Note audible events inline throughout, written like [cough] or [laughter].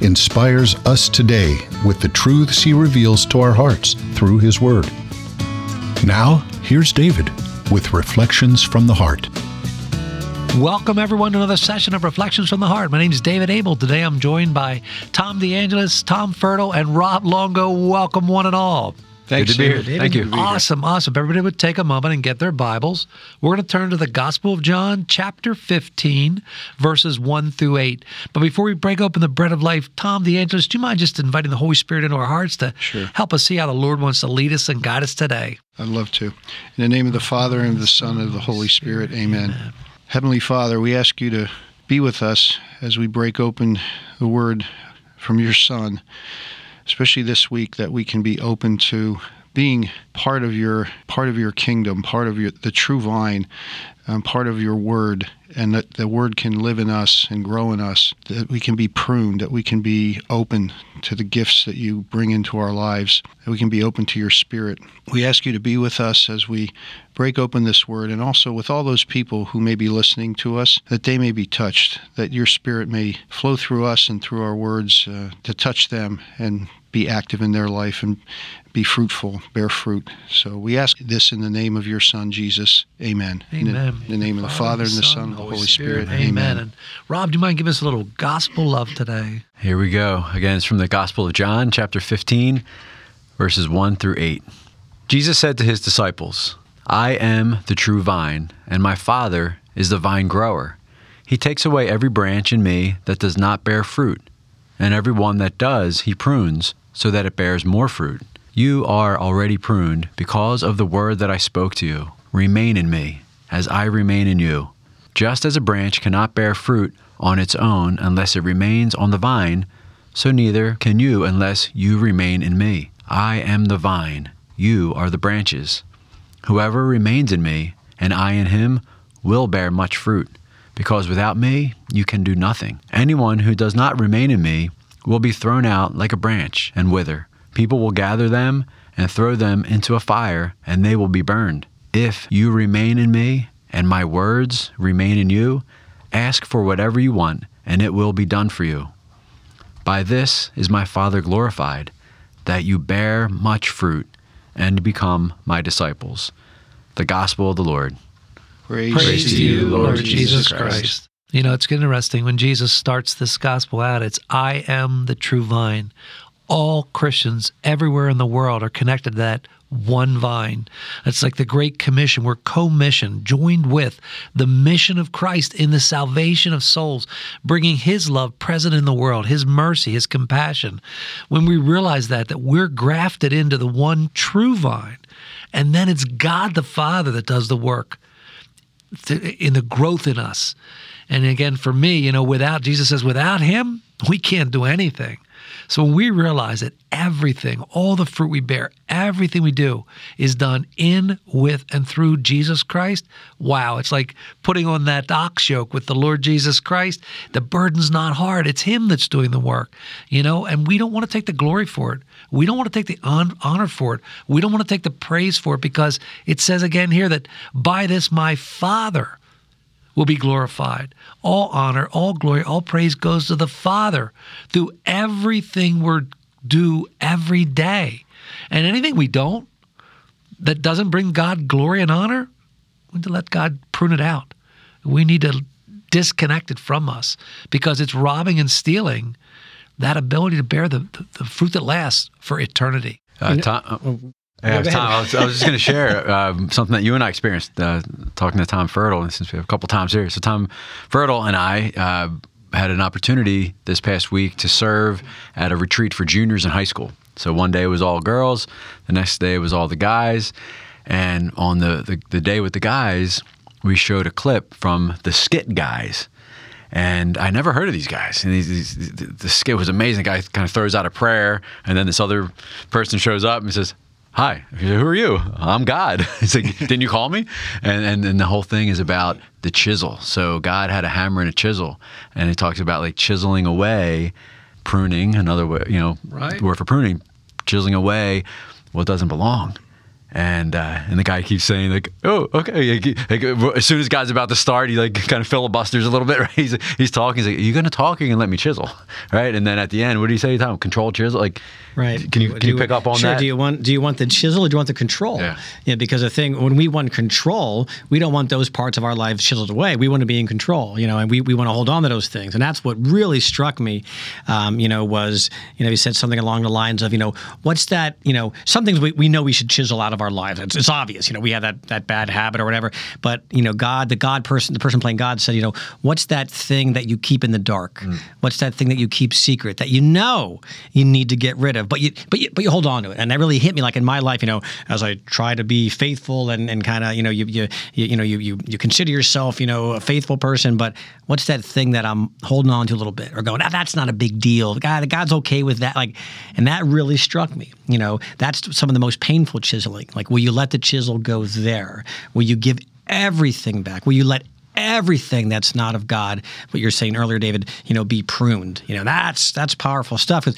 inspires us today with the truths he reveals to our hearts through his word. Now, here's David with Reflections from the Heart. Welcome, everyone, to another session of Reflections from the Heart. My name is David Abel. Today I'm joined by Tom DeAngelis, Tom Fertile, and Rob Longo. Welcome, one and all. Thanks, Good to be David. Thank you. Awesome, awesome. Everybody would take a moment and get their Bibles. We're going to turn to the Gospel of John, chapter 15, verses 1 through 8. But before we break open the bread of life, Tom the DeAngelis, do you mind just inviting the Holy Spirit into our hearts to Sure. help us see how the Lord wants to lead us and guide us today? I'd love to. In the name of the Father, and of the Son, and of the Holy Spirit, amen. Heavenly Father, we ask you to be with us as we break open the word from your Son, especially this week, that we can be open to being part of your part of your kingdom, part of your the true vine, um, part of your word, and that the word can live in us and grow in us. That we can be pruned, that we can be open to the gifts that you bring into our lives, that we can be open to your spirit. We ask you to be with us as we break open this word, and also with all those people who may be listening to us, that they may be touched, that your spirit may flow through us and through our words uh, to touch them and be active in their life and be fruitful, bear fruit. So we ask this in the name of your Son, Jesus. Amen. In the- Amen. In the, name of the Father, and the Son, and the Holy Spirit. Amen. And Rob, do you mind giving us a little gospel love today? Here we go. Again, it's from the Gospel of John, chapter 15, verses 1 through 8. Jesus said to his disciples, I am the true vine, and my Father is the vine grower. He takes away every branch in me that does not bear fruit, and every one that does, he prunes, so that it bears more fruit. You are already pruned because of the word that I spoke to you. Remain in me, as I remain in you. Just as a branch cannot bear fruit on its own unless it remains on the vine, so neither can you unless you remain in me. I am the vine, you are the branches. Whoever remains in me, and I in him, will bear much fruit, because without me you can do nothing. Anyone who does not remain in me will be thrown out like a branch and wither. People will gather them and throw them into a fire, and they will be burned. If you remain in me, and my words remain in you, ask for whatever you want, and it will be done for you. By this is my Father glorified, that you bear much fruit and become my disciples. The Gospel of the Lord. Praise, Praise, to you, Lord, Lord Jesus Jesus Christ. You know, it's interesting when Jesus starts this gospel out, it's I am the true vine. All Christians everywhere in the world are connected to that one vine. It's like the Great Commission. We're co mission, joined with the mission of Christ in the salvation of souls, bringing His love present in the world, His mercy, His compassion. When we realize that, that we're grafted into the one true vine, and then it's God the Father that does the work in the growth in us. And again, for me, you know, without Jesus says, without Him, we can't do anything. So when we realize that everything, all the fruit we bear, everything we do is done in, with, and through Jesus Christ, wow, it's like putting on that ox yoke with the Lord Jesus Christ. The burden's not hard. It's Him that's doing the work, you know, and we don't want to take the glory for it. We don't want to take the honor for it. We don't want to take the praise for it because it says again here that by this my Father will be glorified. All honor, all glory, all praise goes to the Father through everything we're do every day. And anything we don't that doesn't bring God glory and honor, we need to let God prune it out. We need to disconnect it from us because it's robbing and stealing that ability to bear the, the, the fruit that lasts for eternity. Uh, Tom, uh, yeah. Tom, I was, I was just going to share [laughs] um, something that you and I experienced uh, talking to Tom Fertile, and since we have a couple times here. So, Tom Fertile and I uh, had an opportunity this past week to serve at a retreat for juniors in high school. So, one day was all girls, the next day was all the guys. And on the, the, the day with the guys, we showed a clip from the Skit Guys. And I never heard of these guys. And these, these, the skit was amazing. The guy kind of throws out a prayer, and then this other person shows up and says, Hi, who are you? I'm God. [laughs] He's like, Didn't you call me? And, and and the whole thing is about the chisel. So God had a hammer and a chisel, and it talks about like chiseling away, pruning. Another way, you know, Right. word for pruning, chiseling away what doesn't belong. And uh, and the guy keeps saying like, oh, okay. Like, as soon as God's about to start, he like kind of filibusters a little bit. [laughs] Right? He's he's talking. He's like, "Are you gonna talk? You gonna let me chisel?" [laughs] Right? And then at the end, what do you say? Tom, control chisel. Like, Right. Can you can you pick up on sure. that? Do you want do you want the chisel or do you want the control? Yeah. because the thing when we want control, we don't want those parts of our lives chiseled away. We want to be in control, you know, and we, we want to hold on to those things. And that's what really struck me, um, you know, was you know he said something along the lines of you know what's that you know some things we, we know we should chisel out of our lives. It's, it's obvious, you know, we have that that bad habit or whatever. But you know, God, the God person, the person playing God said, you know, what's that thing that you keep in the dark? What's that thing that you keep secret that you know you need to get rid of, but you but you but you hold on to it, and that really hit me. Like in my life, you know, as I try to be faithful and, and kind of you know you you you, you know you, you you consider yourself you know a faithful person, but what's that thing that I'm holding on to a little bit or going, ah, that's not a big deal. God, God's okay with that. Like, and that really struck me. You know, that's some of the most painful chiseling. Like, will you let the chisel go there? Will you give everything back? Will you let everything that's not of God, what you're saying earlier, David, you know, be pruned. You know, that's that's powerful stuff.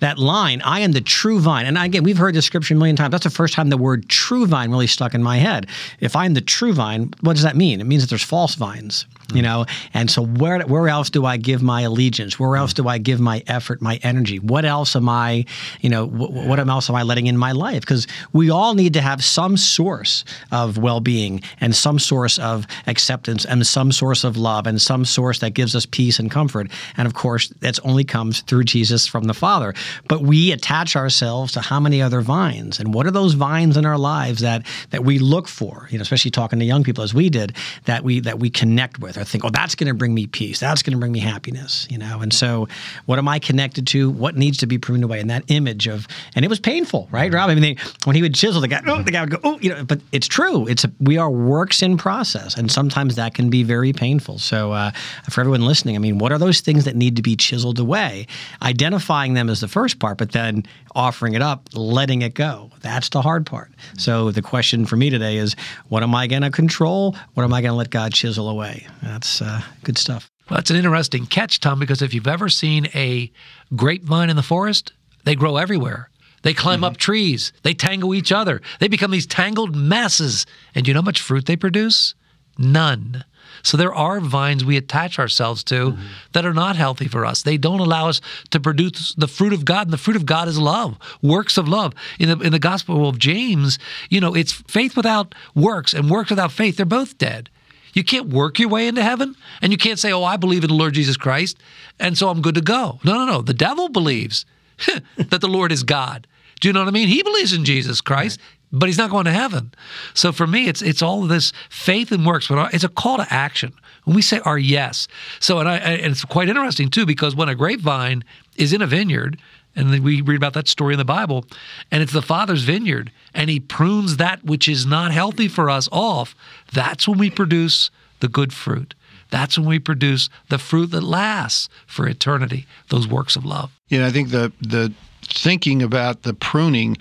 that line, I am the true vine. And again, we've heard this scripture a million times. That's the first time the word true vine really stuck in my head. If I'm the true vine, what does that mean? It means that there's false vines. You know, and so where where else do I give my allegiance? Where else do I give my effort, my energy? What else am I, you know, wh- what else am I letting in my life? Because we all need to have some source of well-being and some source of acceptance and some source of love and some source that gives us peace and comfort. And of course, that's only comes through Jesus from the Father. But we attach ourselves to how many other vines, and what are those vines in our lives that that we look for? You know, especially talking to young people as we did, that we that we connect with or think, oh, that's going to bring me peace. That's going to bring me happiness. You know, and so what am I connected to? What needs to be pruned away? And that image of, and it was painful, right, Rob? I mean, they, when he would chisel, the guy, oh, the guy would go, oh, you know. But it's true. It's a, we are works in process, and sometimes that can be very painful. So uh, for everyone listening, I mean, what are those things that need to be chiseled away? Identifying them is the first part, but then offering it up, letting it go. That's the hard part. So the question for me today is, what am I going to control? What am I going to let God chisel away? That's uh, good stuff. Well, that's an interesting catch, Tom, because if you've ever seen a grapevine in the forest, they grow everywhere. They climb up trees. They tangle each other. They become these tangled masses. And do you know how much fruit they produce? None. So there are vines we attach ourselves to that are not healthy for us. They don't allow us to produce the fruit of God, and the fruit of God is love, works of love. In the in the Gospel of James, you know, it's faith without works and works without faith. They're both dead. You can't work your way into heaven, and you can't say, "Oh, I believe in the Lord Jesus Christ, and so I'm good to go." No, no, no. The devil believes [laughs] that the Lord is God. Do you know what I mean? He believes in Jesus Christ, but he's not going to heaven. So for me, it's it's all of this faith and works, but it's a call to action. When we say our yes, so and I and it's quite interesting too because when a grapevine is in a vineyard. And then we read about that story in the Bible, and it's the Father's vineyard, and He prunes that which is not healthy for us off. That's when we produce the good fruit. That's when we produce the fruit that lasts for eternity, those works of love. Yeah, I think the the thinking about the pruning,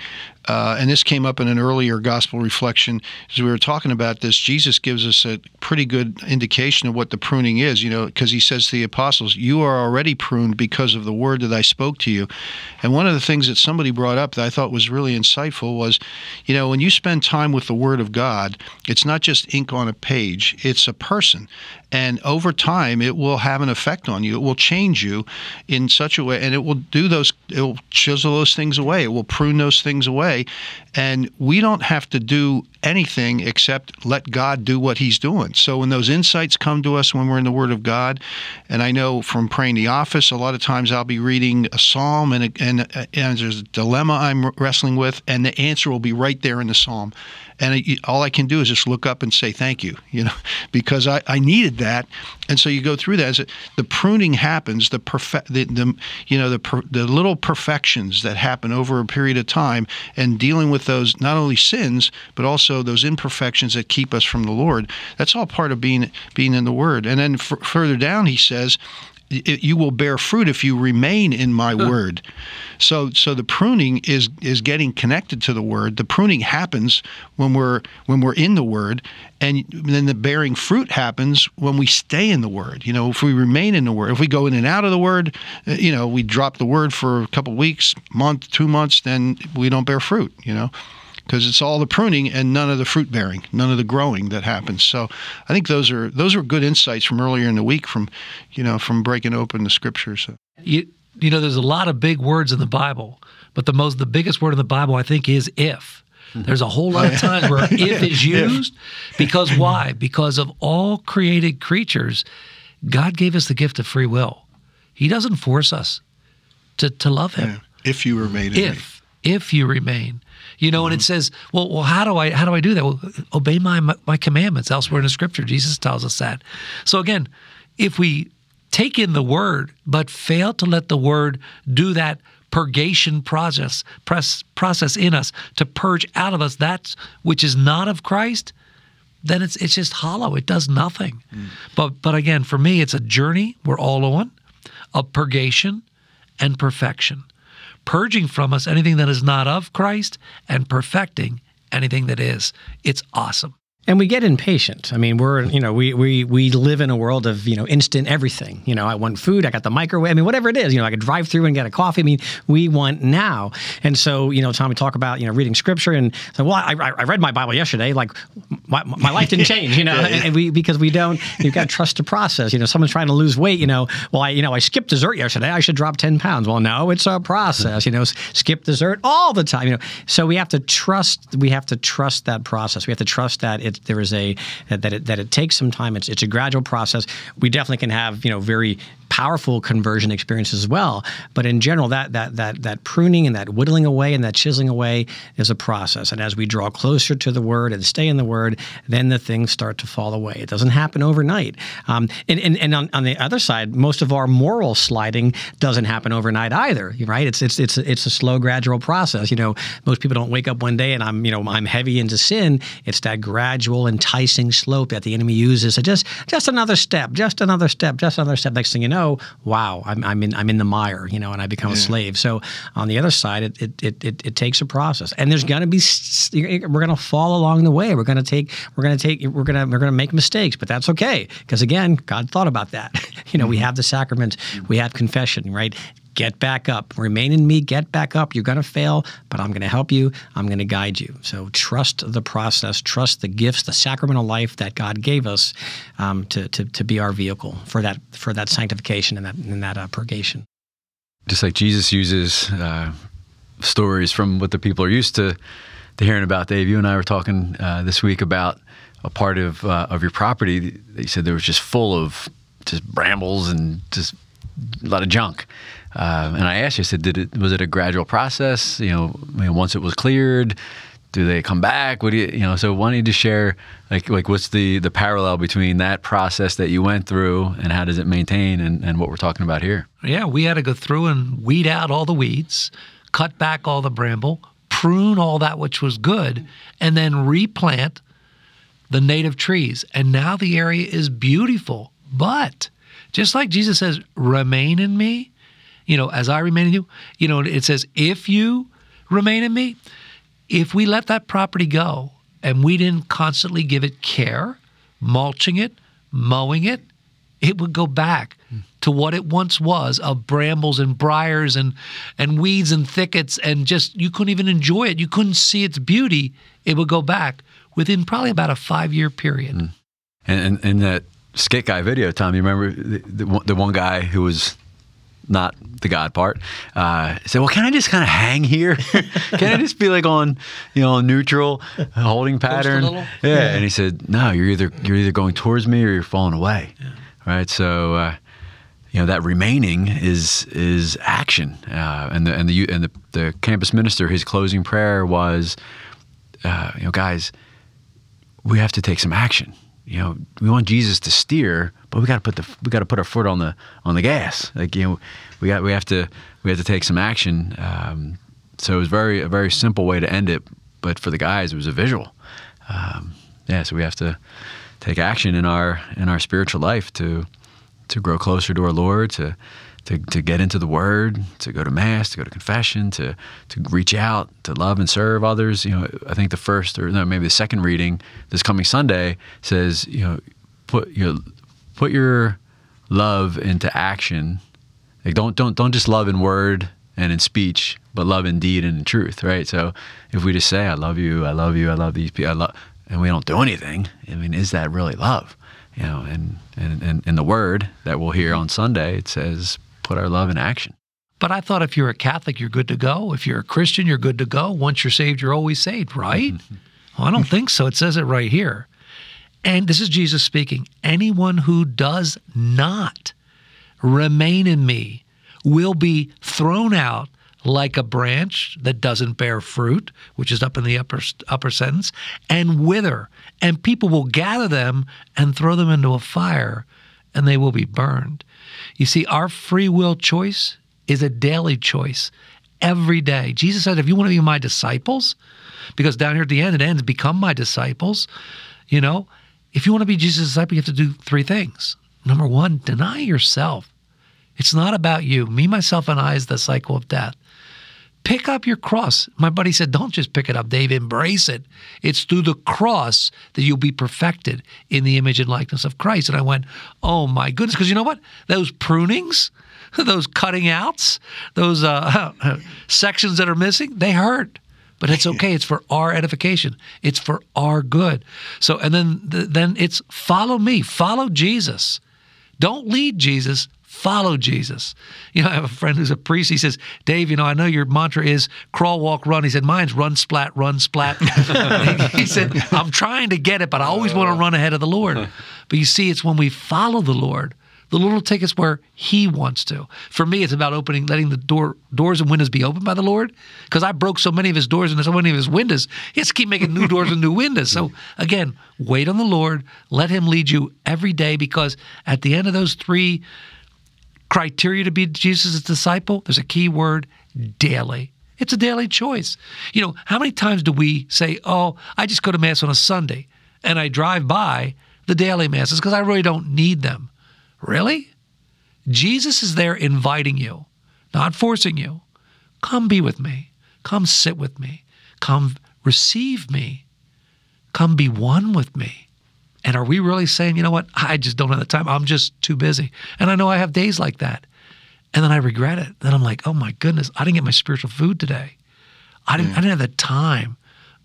uh, and this came up in an earlier gospel reflection as we were talking about this. Jesus gives us a pretty good indication of what the pruning is. You know, because he says to the apostles, "You are already pruned because of the word that I spoke to you." And one of the things that somebody brought up that I thought was really insightful was, you know, when you spend time with the Word of God, it's not just ink on a page; it's a person, and over time, it will have an effect on you. It will change you in such a way, and it will do those. It will chisel those things away. It will prune those things away, and we don't have to do anything except let God do what He's doing. So when those insights come to us when we're in the Word of God, and I know from praying the office, a lot of times I'll be reading a psalm and and, and there's a dilemma I'm wrestling with, and the answer will be right there in the psalm. And all I can do is just look up and say thank you, [laughs] you know, because I, I needed that. And so you go through that. The pruning happens, the perfect, the, the you know the per, the little perfections that happen over a period of time, and dealing with those not only sins but also also those imperfections that keep us from the Lord. That's all part of being being in the Word. And then f- further down, he says, you will bear fruit if you remain in my word. So so the pruning is is getting connected to the word. The pruning happens when we're when we're in the word and then the bearing fruit happens when we stay in the word. You know, if we remain in the word, if we go in and out of the word, uh, you know, we drop the word for a couple weeks, month, 2 months, then we don't bear fruit, you know because it's all the pruning and none of the fruit bearing, none of the growing that happens. So I think those are those are good insights from earlier in the week from you know from breaking open the scriptures. You you know there's a lot of big words in the Bible, but the most the biggest word in the Bible I think is if. Mm-hmm. There's a whole lot of times where [laughs] if is used because why? Because of all created creatures, God gave us the gift of free will. He doesn't force us to, to love him. Yeah. If you remain if if you remain you know, mm-hmm. and it says, well, well, how do I how do I do that? Well, obey my, my my commandments. Elsewhere in the scripture, Jesus tells us that. So again, if we take in the word but fail to let the word do that purgation process press, process in us to purge out of us that which is not of Christ, then it's it's just hollow. It does nothing. Mm. But but again, for me, it's a journey we're all on of purgation and perfection purging from us anything that is not of Christ and perfecting anything that is. It's awesome. And we get impatient. I mean, we're you know we we we live in a world of you know instant everything. You know, I want food. I got the microwave. I mean, whatever it is. You know, I could drive through and get a coffee. I mean, we want now. And so you know, Tom, we talk about you know reading scripture and so well, I, I read my Bible yesterday. Like my, my life didn't change. You know, [laughs] yeah, yeah. and we because we don't. You've got to trust the process. You know, someone's trying to lose weight. You know, well, I you know I skipped dessert yesterday. I should drop ten pounds. Well, no, it's a process. You know, skip dessert all the time. You know, so we have to trust. We have to trust that process. We have to trust that it there is a that it, that it takes some time. It's it's a gradual process. We definitely can have you know very powerful conversion experiences as well. But in general, that that that that pruning and that whittling away and that chiseling away is a process. And as we draw closer to the Word and stay in the Word, then the things start to fall away. It doesn't happen overnight. Um, and and, and on, on the other side, most of our moral sliding doesn't happen overnight either. Right? It's it's it's it's a slow, gradual process. You know, most people don't wake up one day and I'm you know I'm heavy into sin. It's that gradual, enticing slope that the enemy uses. So just just another step, just another step, just another step. Next thing you know wow, I'm, I'm in I'm in the mire, you know, and I become yeah. a slave. So on the other side, it it, it, it, it takes a process, and there's going to be we're going to fall along the way. We're going to take we're going to take we're going to we're going to make mistakes, but that's okay because again, God thought about that. [laughs] you know, mm-hmm. we have the sacraments, we have confession, right? get back up. Remain in me, get back up. You're going to fail, but I'm going to help you. I'm going to guide you. So trust the process, trust the gifts, the sacramental life that God gave us um, to, to, to be our vehicle for that for that sanctification and that and that uh, purgation. Just like Jesus uses uh, stories from what the people are used to to hearing about. Dave, you and I were talking uh, this week about a part of uh, of your property. They said there was just full of just brambles and just a lot of junk. Uh, and I asked you, I said, did it was it a gradual process? You know, I mean, once it was cleared, do they come back? What do you, you know? So, why don't you just share, like, like what's the the parallel between that process that you went through, and how does it maintain, and, and what we're talking about here? Yeah, we had to go through and weed out all the weeds, cut back all the bramble, prune all that which was good, and then replant the native trees. And now the area is beautiful. But just like Jesus says, remain in me, you know, as I remain in you, you know, it says, if you remain in me, if we let that property go and we didn't constantly give it care, mulching it, mowing it, it would go back to what it once was of brambles and briars and, and weeds and thickets and just you couldn't even enjoy it. You couldn't see its beauty. It would go back within probably about a five year period. Mm. And, and, and that skit guy video, Tom, you remember the, the, the one guy who was not the God part, uh, said, "Well, can I just kind of hang here? [laughs] can I just be like on, you know, neutral holding pattern?" Yeah. yeah. And he said, "No, you're either you're either going towards me or you're falling away." Yeah. Right. So. Uh, you know that remaining is is action, uh, and the and the and the, the campus minister, his closing prayer was, uh, you know, guys, we have to take some action you know, we want Jesus to steer, but we got to put the we got to put our foot on the on the gas. Like you know, we got we have to we have to take some action. Um, so it was very a very simple way to end it, but for the guys, it was a visual. um, yeah, so we have to take action in our in our spiritual life to to grow closer to our Lord, to to, to get into the Word, to go to Mass, to go to confession, to to reach out, to love and serve others. You know, I think the first or no, maybe the second reading this coming Sunday says, you know, put your put your love into action. Like don't don't don't just love in word and in speech, but love in deed and in truth, right? So if we just say, "I love you, I love you, I love these people," I love, and we don't do anything, I mean, is that really love? You know, and and and in the word that we'll hear on Sunday, it says, "Put our love in action." But I thought if you're a Catholic, you're good to go. If you're a Christian, you're good to go. Once you're saved, you're always saved, right? [laughs] well, I don't think so. It says it right here. And this is Jesus speaking. Anyone who does not remain in me will be thrown out like a branch that doesn't bear fruit, which is up in the upper upper sentence, and wither, and people will gather them and throw them into a fire, and they will be burned. You see, our free will choice is a daily choice every day. Jesus said, if you want to be my disciples, because down here at the end it ends, become my disciples, you know, if you want to be Jesus' disciple, you have to do three things. Number one, deny yourself. It's not about you. Me, myself, and I is the cycle of death. Pick up your cross. My buddy said, Don't just pick it up, Dave, embrace it. It's through the cross that you'll be perfected in the image and likeness of Christ. And I went, Oh my goodness. Because you know what? Those prunings, [laughs] those cutting outs, those uh, [laughs] sections that are missing, they hurt but it's [laughs] okay. It's for our edification. It's for our good. So, and then then it's follow me, follow Jesus. Don't lead Jesus, follow Jesus. You know, I have a friend who's a priest. He says, Dave, you know, I know your mantra is crawl, walk, run. He said, mine's run, splat, run, splat. [laughs] [laughs] he said, I'm trying to get it, but I always want to oh. run ahead of the Lord. But you see, it's when we follow the Lord the Lord will take us where He wants to. For me, it's about opening, letting the door, doors and windows be opened by the Lord. Because I broke so many of His doors and so many of His windows. He has to keep making new doors and new windows. So again, wait on the Lord. Let Him lead you every day. Because at the end of those three criteria to be Jesus' disciple, there's a key word: daily. It's a daily choice. You know, how many times do we say, "Oh, I just go to mass on a Sunday," and I drive by the daily masses because I really don't need them. Really? Jesus is there inviting you, not forcing you. Come be with me. Come sit with me. Come receive me. Come be one with me. And are we really saying, you know what? I just don't have the time. I'm just too busy. And I know I have days like that. And then I regret it. Then I'm like, oh my goodness, I didn't get my spiritual food today. I didn't, I didn't have the time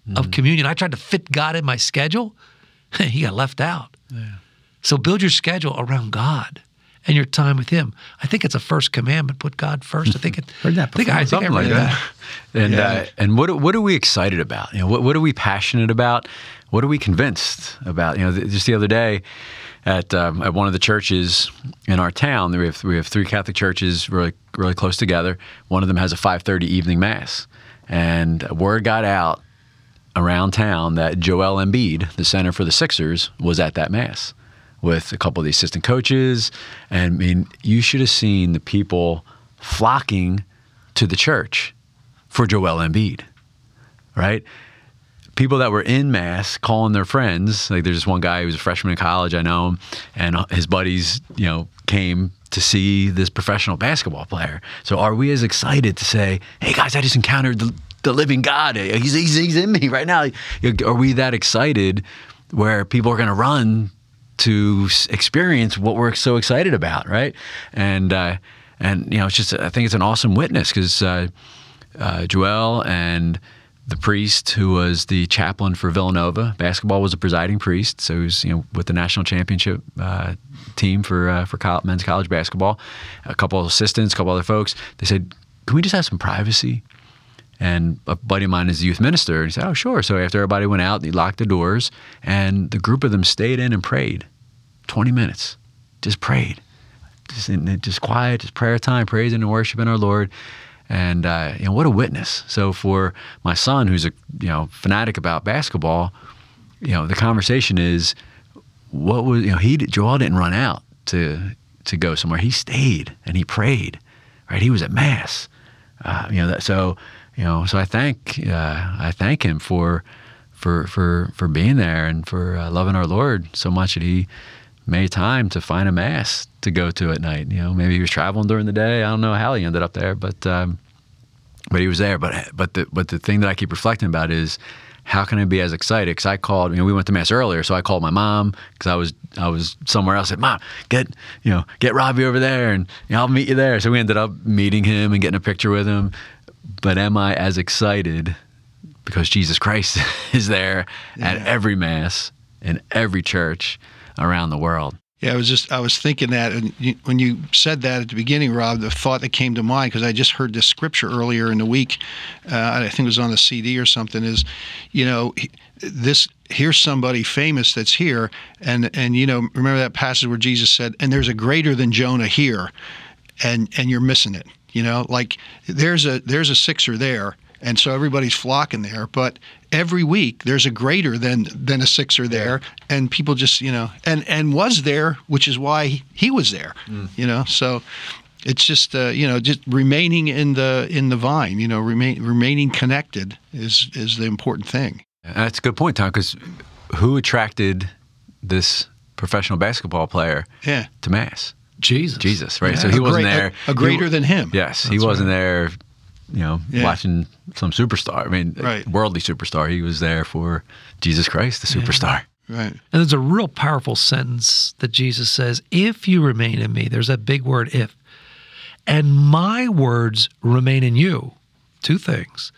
mm. of communion. I tried to fit God in my schedule. [laughs] he got left out. Yeah. So build your schedule around God and your time with Him. I think it's a first commandment. Put God first. I think it. [laughs] Heard that before. I think, I Something like that. that. [laughs] And yeah. uh, and what what are we excited about? You know, what what are we passionate about? What are we convinced about? You know, th- just the other day. At, um, at one of the churches in our town, we have we have three Catholic churches really really close together. One of them has a 5:30 evening mass, and word got out around town that Joel Embiid, the center for the Sixers, was at that mass with a couple of the assistant coaches. And I mean, you should have seen the people flocking to the church for Joel Embiid, right? People that were in mass calling their friends. Like there's this one guy who was a freshman in college, I know him, and his buddies, you know, came to see this professional basketball player. So are we as excited to say, hey guys, I just encountered the, the living God. He's, he's, he's in me right now. Are we that excited where people are going to run to experience what we're so excited about, right? And uh, and you know, it's just I think it's an awesome witness because uh, uh, Joel and the priest who was the chaplain for Villanova basketball was a presiding priest, so he was you know with the national championship uh, team for uh, for college, men's college basketball. A couple of assistants, a couple other folks. They said, "Can we just have some privacy?" And a buddy of mine is a youth minister. And he said, Oh, sure. So after everybody went out, he locked the doors, and the group of them stayed in and prayed 20 minutes. Just prayed. Just, in, just quiet, just prayer time, praising and worshiping our Lord. And uh, you know what a witness. So for my son, who's a you know fanatic about basketball, you know the conversation is, what was you know he Joel didn't run out to to go somewhere. He stayed and he prayed, right? He was at mass. Uh, you know that so you know, so I thank uh, I thank him for for for for being there and for uh, loving our Lord so much that he made time to find a mass to go to at night. You know, maybe he was traveling during the day. I don't know how he ended up there, but um, but he was there. But but the but the thing that I keep reflecting about is how can I be as excited? Because I called, you know, we went to mass earlier, so I called my mom because I was I was somewhere else. I said, "Mom, get you know get Robbie over there, and you know, I'll meet you there." So we ended up meeting him and getting a picture with him. But am I as excited because Jesus Christ [laughs] is there yeah. at every mass in every church around the world? Yeah, I was just I was thinking that, and you, when you said that at the beginning, Rob, the thought that came to mind because I just heard this scripture earlier in the week. Uh, I think it was on the CD or something. Is you know this here's somebody famous that's here, and and you know remember that passage where Jesus said, "And there's a greater than Jonah here," and and you're missing it. You know, like there's a there's a sixer there, and so everybody's flocking there. But every week there's a greater than than a sixer there, and people just you know and and was there, which is why he was there. Mm. You know, so it's just uh, you know just remaining in the in the vine. You know, remain remaining connected is is the important thing. That's a good point, Tom. Because who attracted this professional basketball player yeah. to mass? Jesus. Jesus, right? Yeah. So he a wasn't great, there. A, a greater he, than him. Yes, That's he wasn't right. there you know, yeah. watching some superstar. I mean, right. worldly superstar. He was there for Jesus Christ, the superstar. Yeah. Right. And there's a real powerful sentence that Jesus says, If you remain in me, there's that big word, if, and my words remain in you. Two things.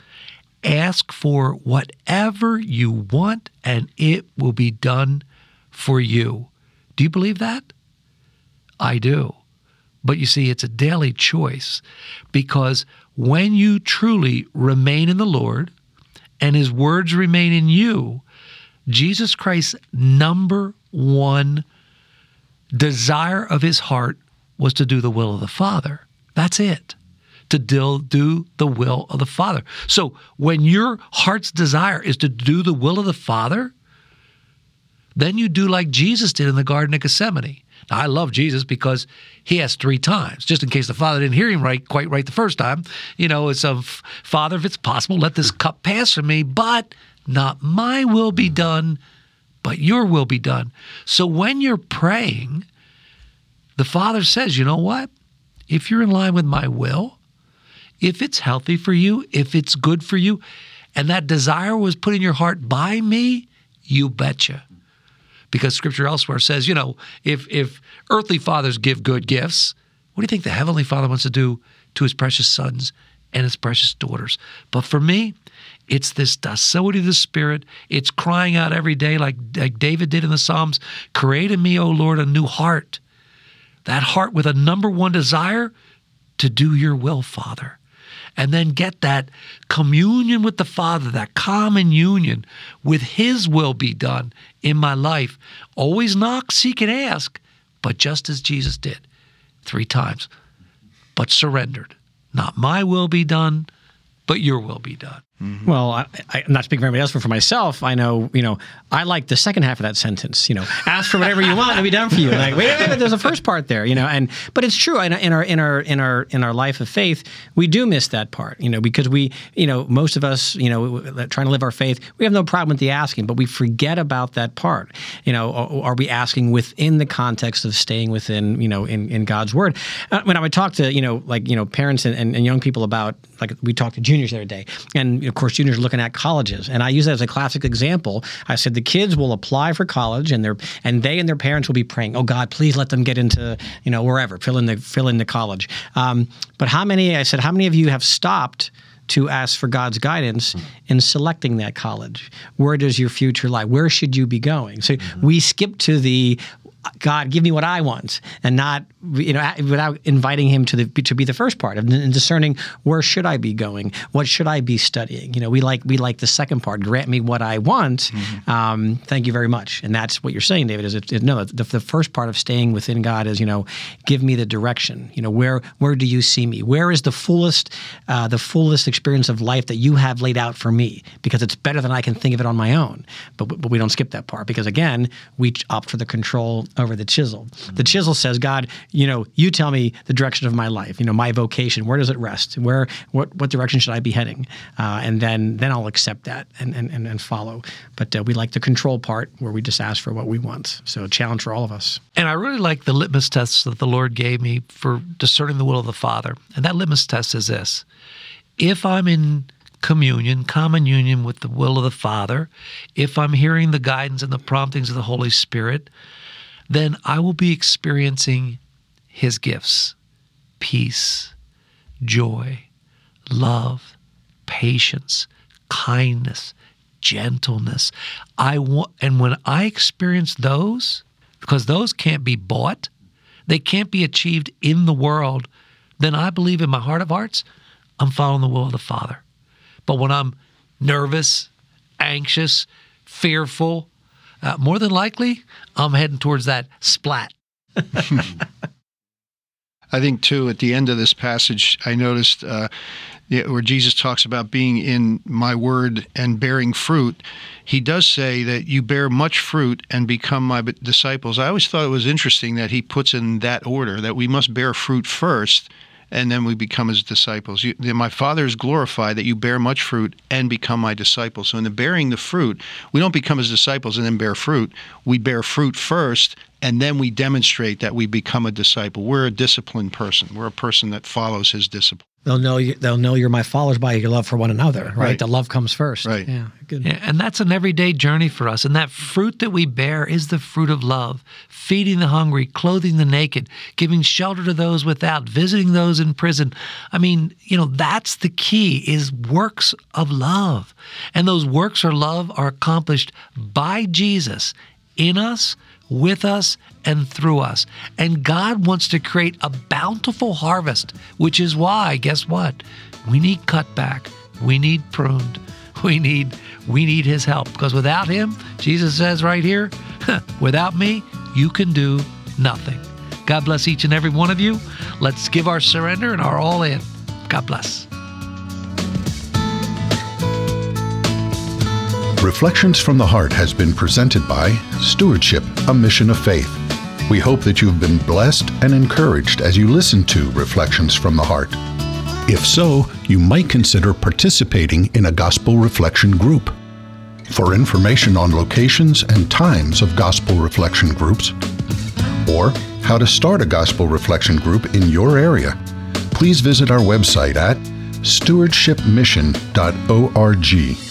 Ask for whatever you want, and it will be done for you. Do you believe that? I do. But you see, it's a daily choice because when you truly remain in the Lord and his words remain in you, Jesus Christ's number one desire of his heart was to do the will of the Father. That's it. To do, the will of the Father. So when your heart's desire is to do the will of the Father, then you do like Jesus did in the Garden of Gethsemane. Now, I love Jesus because he has three times, just in case the Father didn't hear him right, quite right the first time. You know, it's of Father, if it's possible, let this cup pass from me, but not my will be done, but your will be done. So when you're praying, the Father says, you know what? If you're in line with my will, if it's healthy for you, if it's good for you, and that desire was put in your heart by me, you betcha because scripture elsewhere says, you know, if if earthly fathers give good gifts, what do you think the heavenly Father wants to do to his precious sons and his precious daughters? But for me, it's this docility of the Spirit. It's crying out every day, like, like David did in the Psalms Create in me, O Lord, a new heart. That heart with a number one desire to do your will, Father and then get that communion with the Father, that common union with His will be done in my life. Always knock, seek, and ask, but just as Jesus did three times, but surrendered. Not my will be done, but your will be done. Mm-hmm. Well, I, am not speaking for anybody else, but for myself, I know, you know, I like the second half of that sentence. You know, ask for whatever you want, it'll be done for you. Like, wait, wait, wait, there's a first part there, you know, and but it's true. In, in our in our in our in our life of faith, we do miss that part, you know, because we, you know, most of us, you know, trying to live our faith, we have no problem with the asking, but we forget about that part. You know, are, we asking within the context of staying within, you know, in, in God's word? Uh, when I would talk to, you know, like you know, parents and, and, and young people about, like we talked to juniors the other day, and of course, juniors are looking at colleges. And I use that as a classic example. I said the kids will apply for college, and they and they and their parents will be praying, "Oh God, please let them get into you know wherever fill in the fill in the college." Um, but how many? I said, how many of you have stopped? to ask for God's guidance in selecting that college. Where does your future lie? Where should you be going? So mm-hmm. we skip to the God, give me what I want, and not you know without inviting Him to the to be the first part of discerning where should I be going, what should I be studying. You know, we like we like the second part. Grant me what I want. Mm-hmm. Um, thank you very much, and that's what you're saying, David. Is it, it, no the, the first part of staying within God is you know give me the direction. You know where where do you see me? Where is the fullest uh, the fullest experience of life that you have laid out for me? Because it's better than I can think of it on my own. But but we don't skip that part because again we opt for the control over the chisel. The chisel says, God, you know, you tell me the direction of my life, you know, my vocation, where does it rest? Where, what, what direction should I be heading? Uh, and then, then I'll accept that and, and, and, and follow. But uh, we like the control part where we just ask for what we want. So challenge for all of us. And I really like the litmus tests that the Lord gave me for discerning the will of the Father. And that litmus test is this if I'm in communion, common union with the will of the Father, if I'm hearing the guidance and the promptings of the Holy Spirit, then I will be experiencing His gifts peace, joy, love, patience, kindness, gentleness. I want, and when I experience those, because those can't be bought, they can't be achieved in the world, then I believe in my heart of hearts, I'm following the will of the Father. But when I'm nervous, anxious, fearful, uh, more than likely, I'm heading towards that splat. [laughs] I think, too, at the end of this passage, I noticed uh, where Jesus talks about being in my word and bearing fruit. He does say that you bear much fruit and become my disciples. I always thought it was interesting that he puts in that order that we must bear fruit first and then we become his disciples. You, my Father is glorified that you bear much fruit and become my disciples. So in the bearing the fruit, we don't become his disciples and then bear fruit. We bear fruit first, and then we demonstrate that we become a disciple. We're a disciplined person. We're a person that follows his discipline. They'll know you, they'll know you're my followers by your love for one another, right? Right. The love comes first. Right. Yeah. Good. Yeah, and that's an everyday journey for us. And that fruit that we bear is the fruit of love feeding the hungry, clothing the naked, giving shelter to those without, visiting those in prison. I mean, you know, that's the key is works of love. And those works of love are accomplished by Jesus in us, with us, and through us. And God wants to create a bountiful harvest, which is why, guess what? We need cut back. We need pruned. [laughs] We need we need his help because without him, Jesus says right here, [laughs] without me, you can do nothing. God bless each and every one of you. Let's give our surrender and our all in. God bless. Reflections from the Heart has been presented by Stewardship, a Mission of Faith. We hope that you've been blessed and encouraged as you listen to Reflections from the Heart. If so, you might consider participating in a gospel reflection group. For information on locations and times of gospel reflection groups, or how to start a gospel reflection group in your area, please visit our website at stewardshipmission.org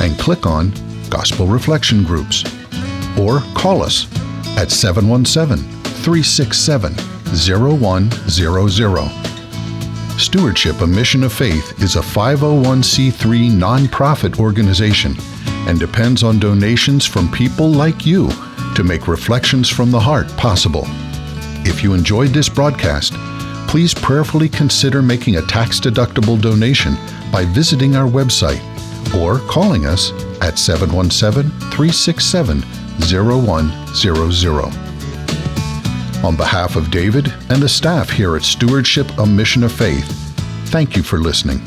and click on Gospel Reflection Groups, or call us at 717 367 0100. Stewardship, a Mission of Faith, is a 501c3 nonprofit organization and depends on donations from people like you to make Reflections from the Heart possible. If you enjoyed this broadcast, please prayerfully consider making a tax deductible donation by visiting our website or calling us at 717 367 0100. On behalf of David and the staff here at Stewardship, a Mission of Faith, thank you for listening.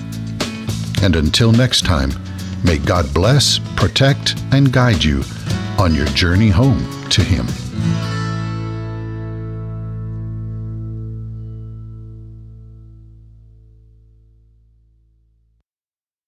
And until next time, may God bless, protect, and guide you on your journey home to Him.